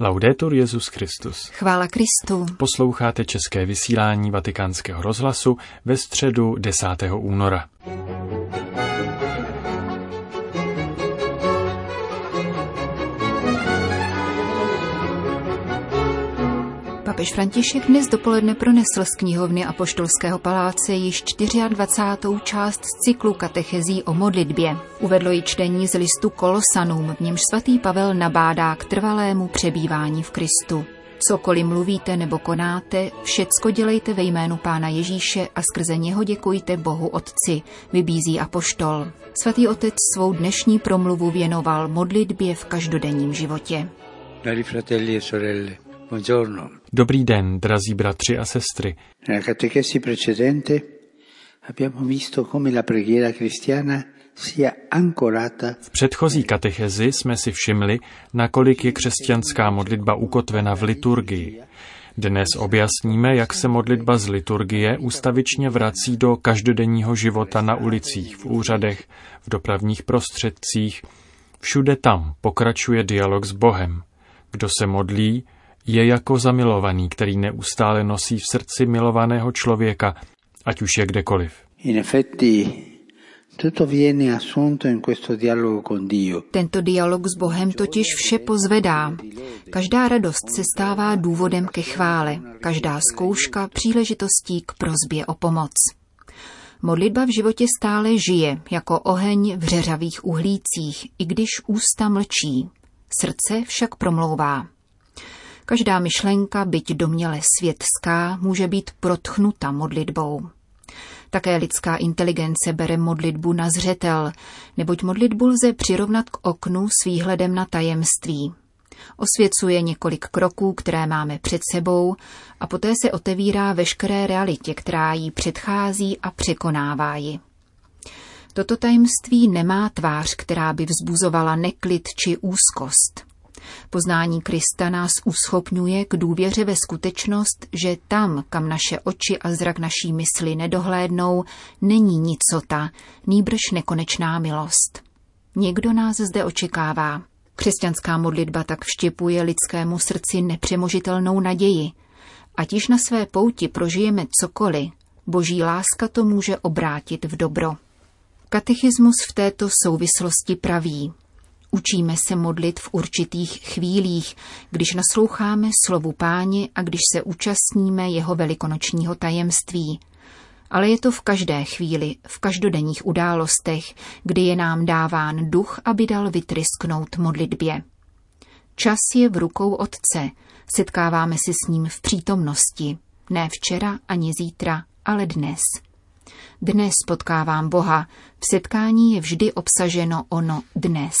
Laudetur Jezus Christus. Chvála Kristu. Posloucháte české vysílání Vatikánského rozhlasu ve středu 10. února. Papež František dnes dopoledne pronesl z knihovny Apoštolského paláce již 24. část z cyklu katechezí o modlitbě. Uvedlo ji čtení z listu Kolosanům, v němž svatý Pavel nabádá k trvalému přebývání v Kristu. Cokoliv mluvíte nebo konáte, všecko dělejte ve jménu Pána Ježíše a skrze něho děkujte Bohu Otci, vybízí apoštol. Svatý otec svou dnešní promluvu věnoval modlitbě v každodenním životě. Cari fratelli e sorelle. Dobrý den, drazí bratři a sestry. Nella catechesi precedente abbiamo visto come la preghiera cristiana sia ancorata V předchozí katechezi jsme si všimli, nakolik je křesťanská modlitba ukotvena v liturgii. Dnes objasníme, jak se modlitba z liturgie ustavičně vrací do každodenního života na ulicích, v úřadech, v dopravních prostředcích. Všude tam pokračuje dialog s Bohem. Kdo se modlí, je jako zamilovaný, který neustále nosí v srdci milovaného člověka, ať už je kdekoliv. In effetti tutto viene assunto in questo dialogo con Dio. Tento dialog s Bohem totiž vše pozvedá. Každá radost se stává důvodem ke chvále, každá zkouška příležitostí k prozbě o pomoc. Modlitba v životě stále žije, jako oheň v řeřavých uhlících, i když ústa mlčí. Srdce však promlouvá. Každá myšlenka, byť doměle světská, může být protchnuta modlitbou. Také lidská inteligence bere modlitbu na zřetel, neboť modlitbu lze přirovnat k oknu s výhledem na tajemství. Osvěcuje několik kroků, které máme před sebou a poté se otevírá veškeré realitě, která jí předchází a překonává ji. Toto tajemství nemá tvář, která by vzbuzovala neklid či úzkost. Poznání Krista nás uschopňuje k důvěře ve skutečnost, že tam, kam naše oči a zrak naší mysli nedohlédnou, není nicota, nýbrž nekonečná milost. Někdo nás zde očekává. Křesťanská modlitba tak vštěpuje lidskému srdci nepřemožitelnou naději. Ať již na své pouti prožijeme cokoliv, boží láska to může obrátit v dobro. Katechismus v této souvislosti praví. Učíme se modlit v určitých chvílích, když nasloucháme slovu páně a když se účastníme jeho velikonočního tajemství. Ale je to v každé chvíli, v každodenních událostech, kdy je nám dáván duch, aby dal vytrysknout modlitbě. Čas je v rukou Otce, setkáváme se s ním v přítomnosti, ne včera ani zítra, ale dnes. Dnes potkávám Boha, v setkání je vždy obsaženo ono dnes.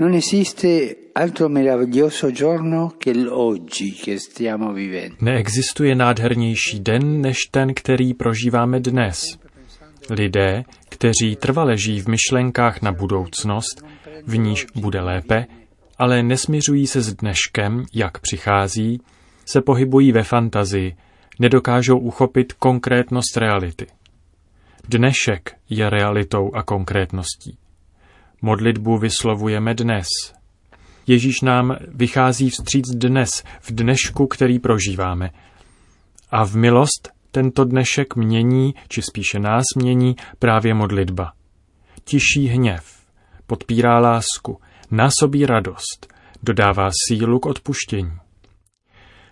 Non esiste altro meraviglioso giorno che l'oggi che stiamo vivendo. Neexistuje nádhernější den než ten, který prožíváme dnes. Lidé, kteří trvale žijí v myšlenkách na budoucnost, v níž bude lépe, ale nesměřují se s dneškem, jak přichází, se pohybují ve fantazii, nedokážou uchopit konkrétnost reality. Dnešek je realitou a konkrétností. Modlitbu vyslovujeme dnes. Ježíš nám vychází vstříc dnes, v dnešku, který prožíváme. A v milost tento dnešek mění, či spíše nás mění, právě modlitba. Tiší hněv, podpírá lásku, násobí radost, dodává sílu k odpuštění.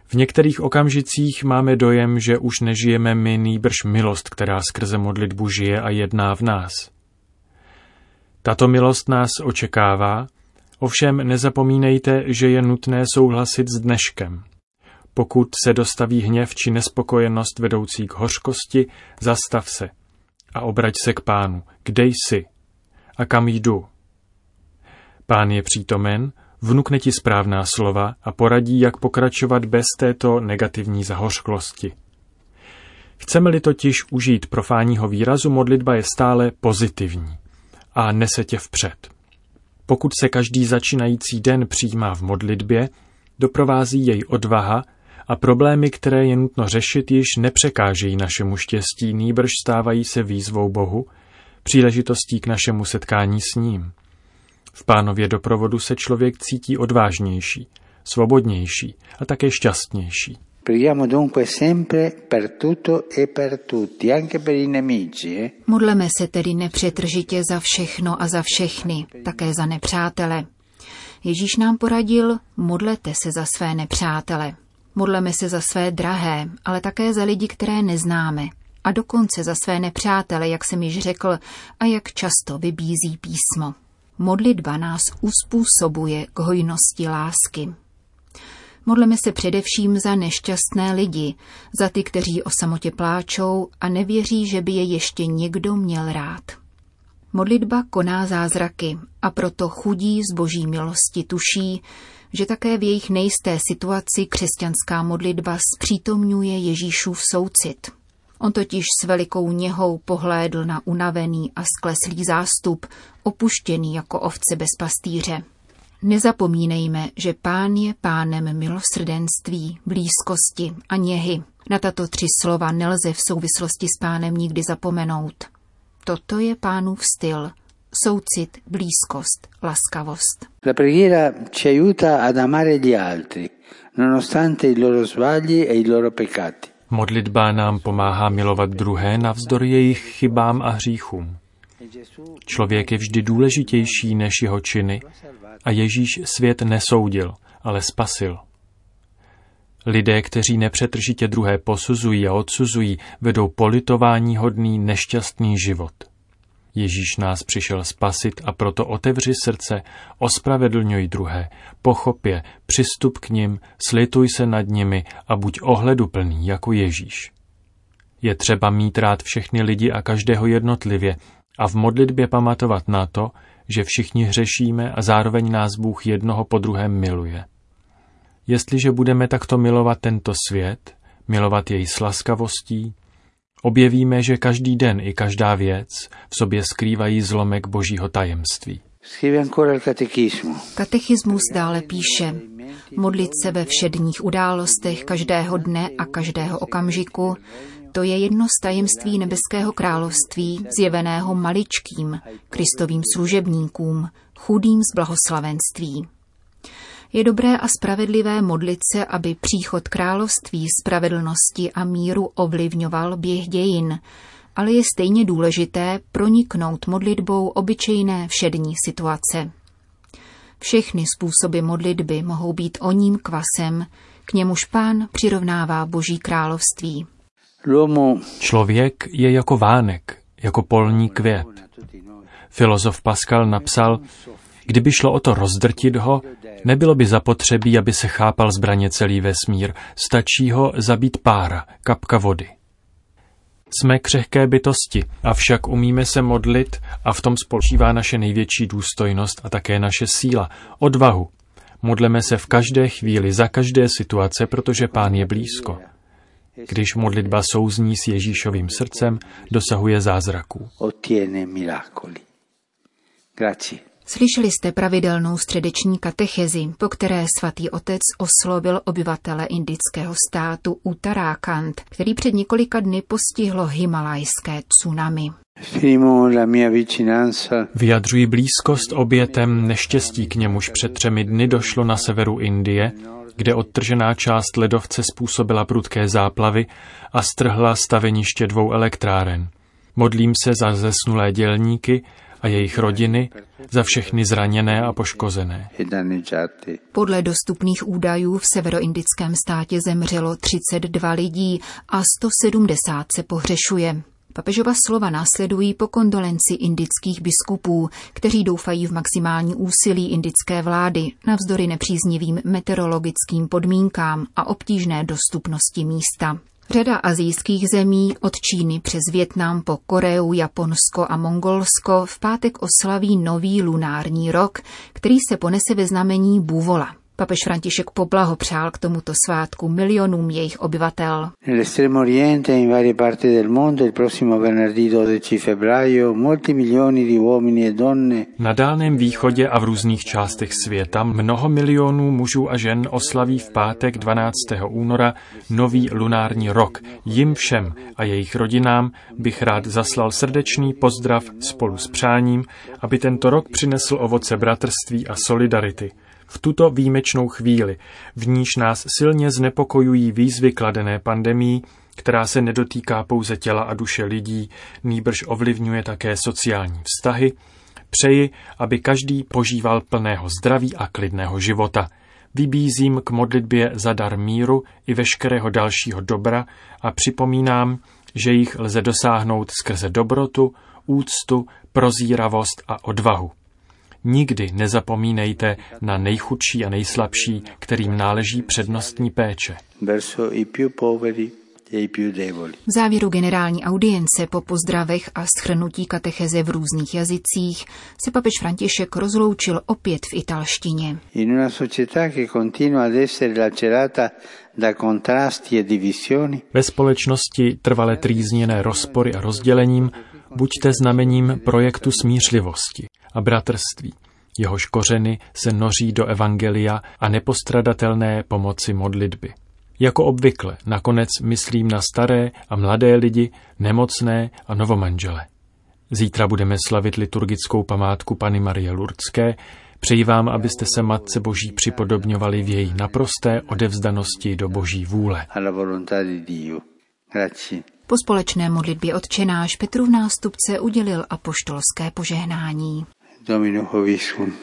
V některých okamžicích máme dojem, že už nežijeme my, nýbrž milost, která skrze modlitbu žije a jedná v nás. Tato milost nás očekává, ovšem nezapomínejte, že je nutné souhlasit s dneškem. Pokud se dostaví hněv či nespokojenost vedoucí k hořkosti, zastav se a obrať se k pánu. Kde jsi? A kam jdu? Pán je přítomen, vnukne ti správná slova a poradí, jak pokračovat bez této negativní zahořklosti. Chceme-li totiž užít profánního výrazu, modlitba je stále pozitivní a nese tě vpřed. Pokud se každý začínající den přijímá v modlitbě, doprovází jej odvaha a problémy, které je nutno řešit, již nepřekážejí našemu štěstí, nýbrž stávají se výzvou Bohu, příležitostí k našemu setkání s ním. V pánově doprovodu se člověk cítí odvážnější, svobodnější a také šťastnější. Preghiamo dunque sempre per tutto e per tutti, anche per i nemici. Eh? Modleme se tedy nepřetržitě za všechno a za všechny, také za nepřátele. Ježíš nám poradil, modlete se za své nepřátele. Modleme se za své drahé, ale také za lidi, které neznáme. A dokonce za své nepřátele, jak jsem již řekl, a jak často vybízí písmo. Modlitba nás uspůsobuje k hojnosti lásky. Modleme se především za nešťastné lidi, za ty, kteří o samotě pláčou a nevěří, že by je ještě někdo měl rád. Modlitba koná zázraky a proto chudí z boží milosti tuší, že také v jejich nejisté situaci křesťanská modlitba zpřítomňuje Ježíšův soucit. On totiž s velikou něhou pohlédl na unavený a skleslý zástup, opuštěný jako ovce bez pastýře. Nezapomínejme, že pán je pánem milosrdenství, blízkosti a něhy. Na tato tři slova nelze v souvislosti s pánem nikdy zapomenout. Toto je pánův styl. Soucit, blízkost, laskavost. La preghiera ci aiuta ad amare gli altri, nonostante i loro sbagli e i loro peccati. Modlitba nám pomáhá milovat druhé navzdory jejich chybám a hříchům. Člověk je vždy důležitější než jeho činy a Ježíš svět nesoudil, ale spasil. Lidé, kteří nepřetržitě druhé posuzují a odsuzují, vedou politování hodný nešťastný život. Ježíš nás přišel spasit a proto otevři srdce, ospravedlňuj druhé, pochop je, přistup k nim, slituj se nad nimi a buď ohleduplný jako Ježíš. Je třeba mít rád všechny lidi a každého jednotlivě a v modlitbě pamatovat na to, že všichni hřešíme a zároveň nás Bůh jednoho po druhém miluje. Jestliže budeme takto milovat tento svět, milovat jej s laskavostí, objevíme, že každý den i každá věc v sobě skrývají zlomek božího tajemství. Katechismus dále píše, modlit se ve všedních událostech každého dne a každého okamžiku, to je jedno z tajemství nebeského království, zjeveného maličkým, kristovým služebníkům, chudým z blahoslavenství. Je dobré a spravedlivé modlit se, aby příchod království, spravedlnosti a míru ovlivňoval běh dějin, ale je stejně důležité proniknout modlitbou obyčejné všední situace. Všechny způsoby modlitby mohou být o ním kvasem, k němuž pán přirovnává boží království. Člověk je jako vánek, jako polní květ. Filozof Pascal napsal, kdyby šlo o to rozdrtit ho, nebylo by zapotřebí, aby se chápal zbraně celý vesmír, stačí ho zabít pára, kapka vody. Jsme křehké bytosti, avšak umíme se modlit a v tom spočívá naše největší důstojnost a také naše síla, odvahu. Modleme se v každé chvíli, za každé situace, protože Pán je blízko. Když modlitba souzní s Ježíšovým srdcem, dosahuje zázraků. Slyšeli jste pravidelnou středeční katechezi, po které svatý otec oslovil obyvatele indického státu Uttarakhand, který před několika dny postihlo himalajské tsunami. Vyjadřují blízkost obětem neštěstí, k němuž před třemi dny došlo na severu Indie, kde odtržená část ledovce způsobila prudké záplavy a strhla staveniště dvou elektráren. Modlím se za zesnulé dělníky a jejich rodiny, za všechny zraněné a poškozené. Podle dostupných údajů v severoindickém státě zemřelo 32 lidí a 170 se pohřešuje. Papežova slova následují po kondolenci indických biskupů, kteří doufají v maximální úsilí indické vlády navzdory nepříznivým meteorologickým podmínkám a obtížné dostupnosti místa. Řada azijských zemí od Číny přes Větnam po Koreu, Japonsko a Mongolsko v pátek oslaví nový lunární rok, který se ponese ve znamení Bůvola. Papež František poblahopřál k tomuto svátku milionům jejich obyvatel. E Na Dálném východě a v různých částech světa mnoho milionů mužů a žen oslaví v pátek 12. února nový lunární rok. Jim všem a jejich rodinám bych rád zaslal srdečný pozdrav spolu s přáním, aby tento rok přinesl ovoce bratrství a solidarity – V tuto výjimečnou chvíli, v níž nás silně znepokojují výzvy kladené pandemí, která se nedotýká pouze těla a duše lidí, nýbrž ovlivňuje také sociální vztahy, přeji, aby každý požíval plného zdraví a klidného života. Vybízím k modlitbě za dar míru i veškerého dalšího dobra a připomínám, že jich lze dosáhnout skrze dobrotu, úctu, prozíravost a odvahu. Nikdy nezapomínejte na nejchudší a nejslabší, kterým náleží přednostní péče. V závěru generální audience po pozdravech a schrnutí katecheze v různých jazycích se papež František rozloučil opět v italštině. In una società che continua ad essere lacerata da contrasti e divisioni. Ve společnosti trvale trýzněné rozpory a rozdělením buďte znamením projektu smířlivosti a bratrství. Jehož kořeny se noří do evangelia a nepostradatelné pomoci modlitby. Jako obvykle nakonec myslím na staré a mladé lidi, nemocné a novomanžele. Zítra budeme slavit liturgickou památku Pany Marie Lurdské. Přeji vám, abyste se Matce Boží připodobňovali v její naprosté odevzdanosti do Boží vůle. Po společné modlitbě odčenáš Petru v nástupce udělil apoštolské požehnání. Domino hoviscum.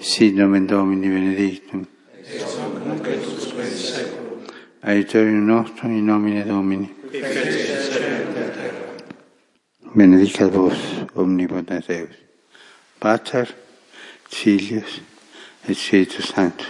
Sit nomen Domini benedictum. Aiutorium nostrum in nomine Domini. Benedicat vos, omnipotens Deus, Pater, Filius et Spiritus Sanctus.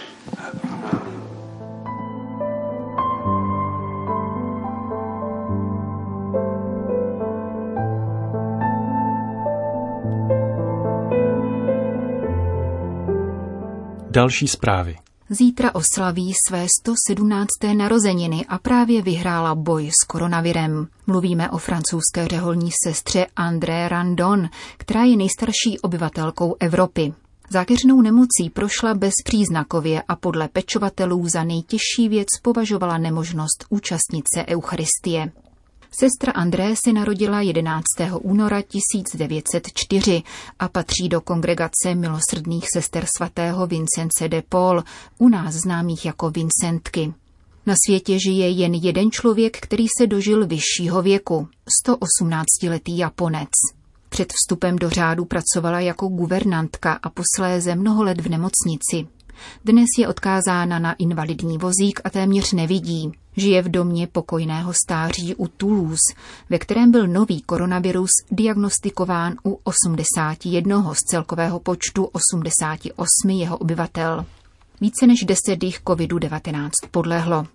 Další zprávy. Zítra oslaví své 117. narozeniny a právě vyhrála boj s koronavirem. Mluvíme o francouzské řeholní sestře André Randon, která je nejstarší obyvatelkou Evropy. Zákeřnou nemocí prošla bezpříznakově a podle pečovatelů za nejtěžší věc považovala nemožnost účastnit se Eucharistie. Sestra André se narodila 11. února 1904 a patří do kongregace milosrdných sester svatého Vincence de Paul, u nás známých jako Vincentky. Na světě žije jen jeden člověk, který se dožil vyššího věku, 118-letý Japonec. Před vstupem do řádu pracovala jako guvernantka a posléze mnoho let v nemocnici. Dnes je odkázána na invalidní vozík a téměř nevidí. Žije v domě pokojného stáří u Toulouse, ve kterém byl nový koronavirus diagnostikován u 81 z celkového počtu 88 jeho obyvatel. Více než 10 jich COVID-19 podlehlo.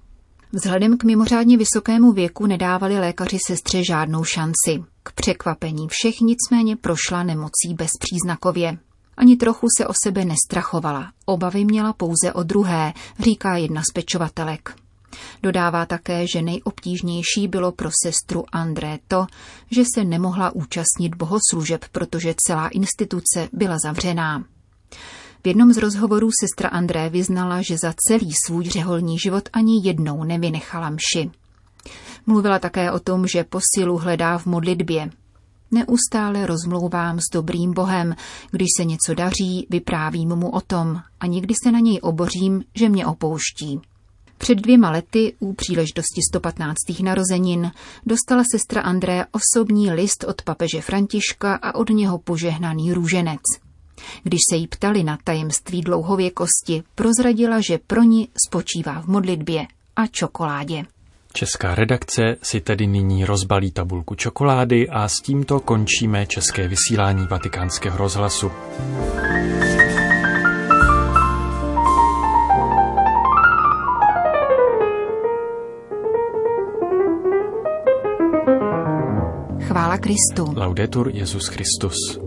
Vzhledem k mimořádně vysokému věku nedávali lékaři sestře žádnou šanci. K překvapení všech nicméně prošla nemocí bezpříznakově. Ani trochu se o sebe nestrachovala. Obavy měla pouze o druhé, říká jedna z pečovatelek. Dodává také, že nejobtížnější bylo pro sestru André to, že se nemohla účastnit bohoslužeb, protože celá instituce byla zavřená. V jednom z rozhovorů sestra André vyznala, že za celý svůj řeholní život ani jednou nevynechala mši. Mluvila také o tom, že posilu hledá v modlitbě. Neustále rozmlouvám s dobrým Bohem, když se něco daří, vyprávím mu o tom a nikdy se na něj obořím, že mě opouští. Před dvěma lety u příležitosti 115. narozenin dostala sestra André osobní list od papeže Františka a od něho požehnaný růženec. Když se jí ptali na tajemství dlouhověkosti, prozradila, že pro ní spočívá v modlitbě a čokoládě. Česká redakce si tedy nyní rozbalí tabulku čokolády a s tímto končíme české vysílání vatikánského rozhlasu. Chvála Kristu. Laudetur Jezus Christus.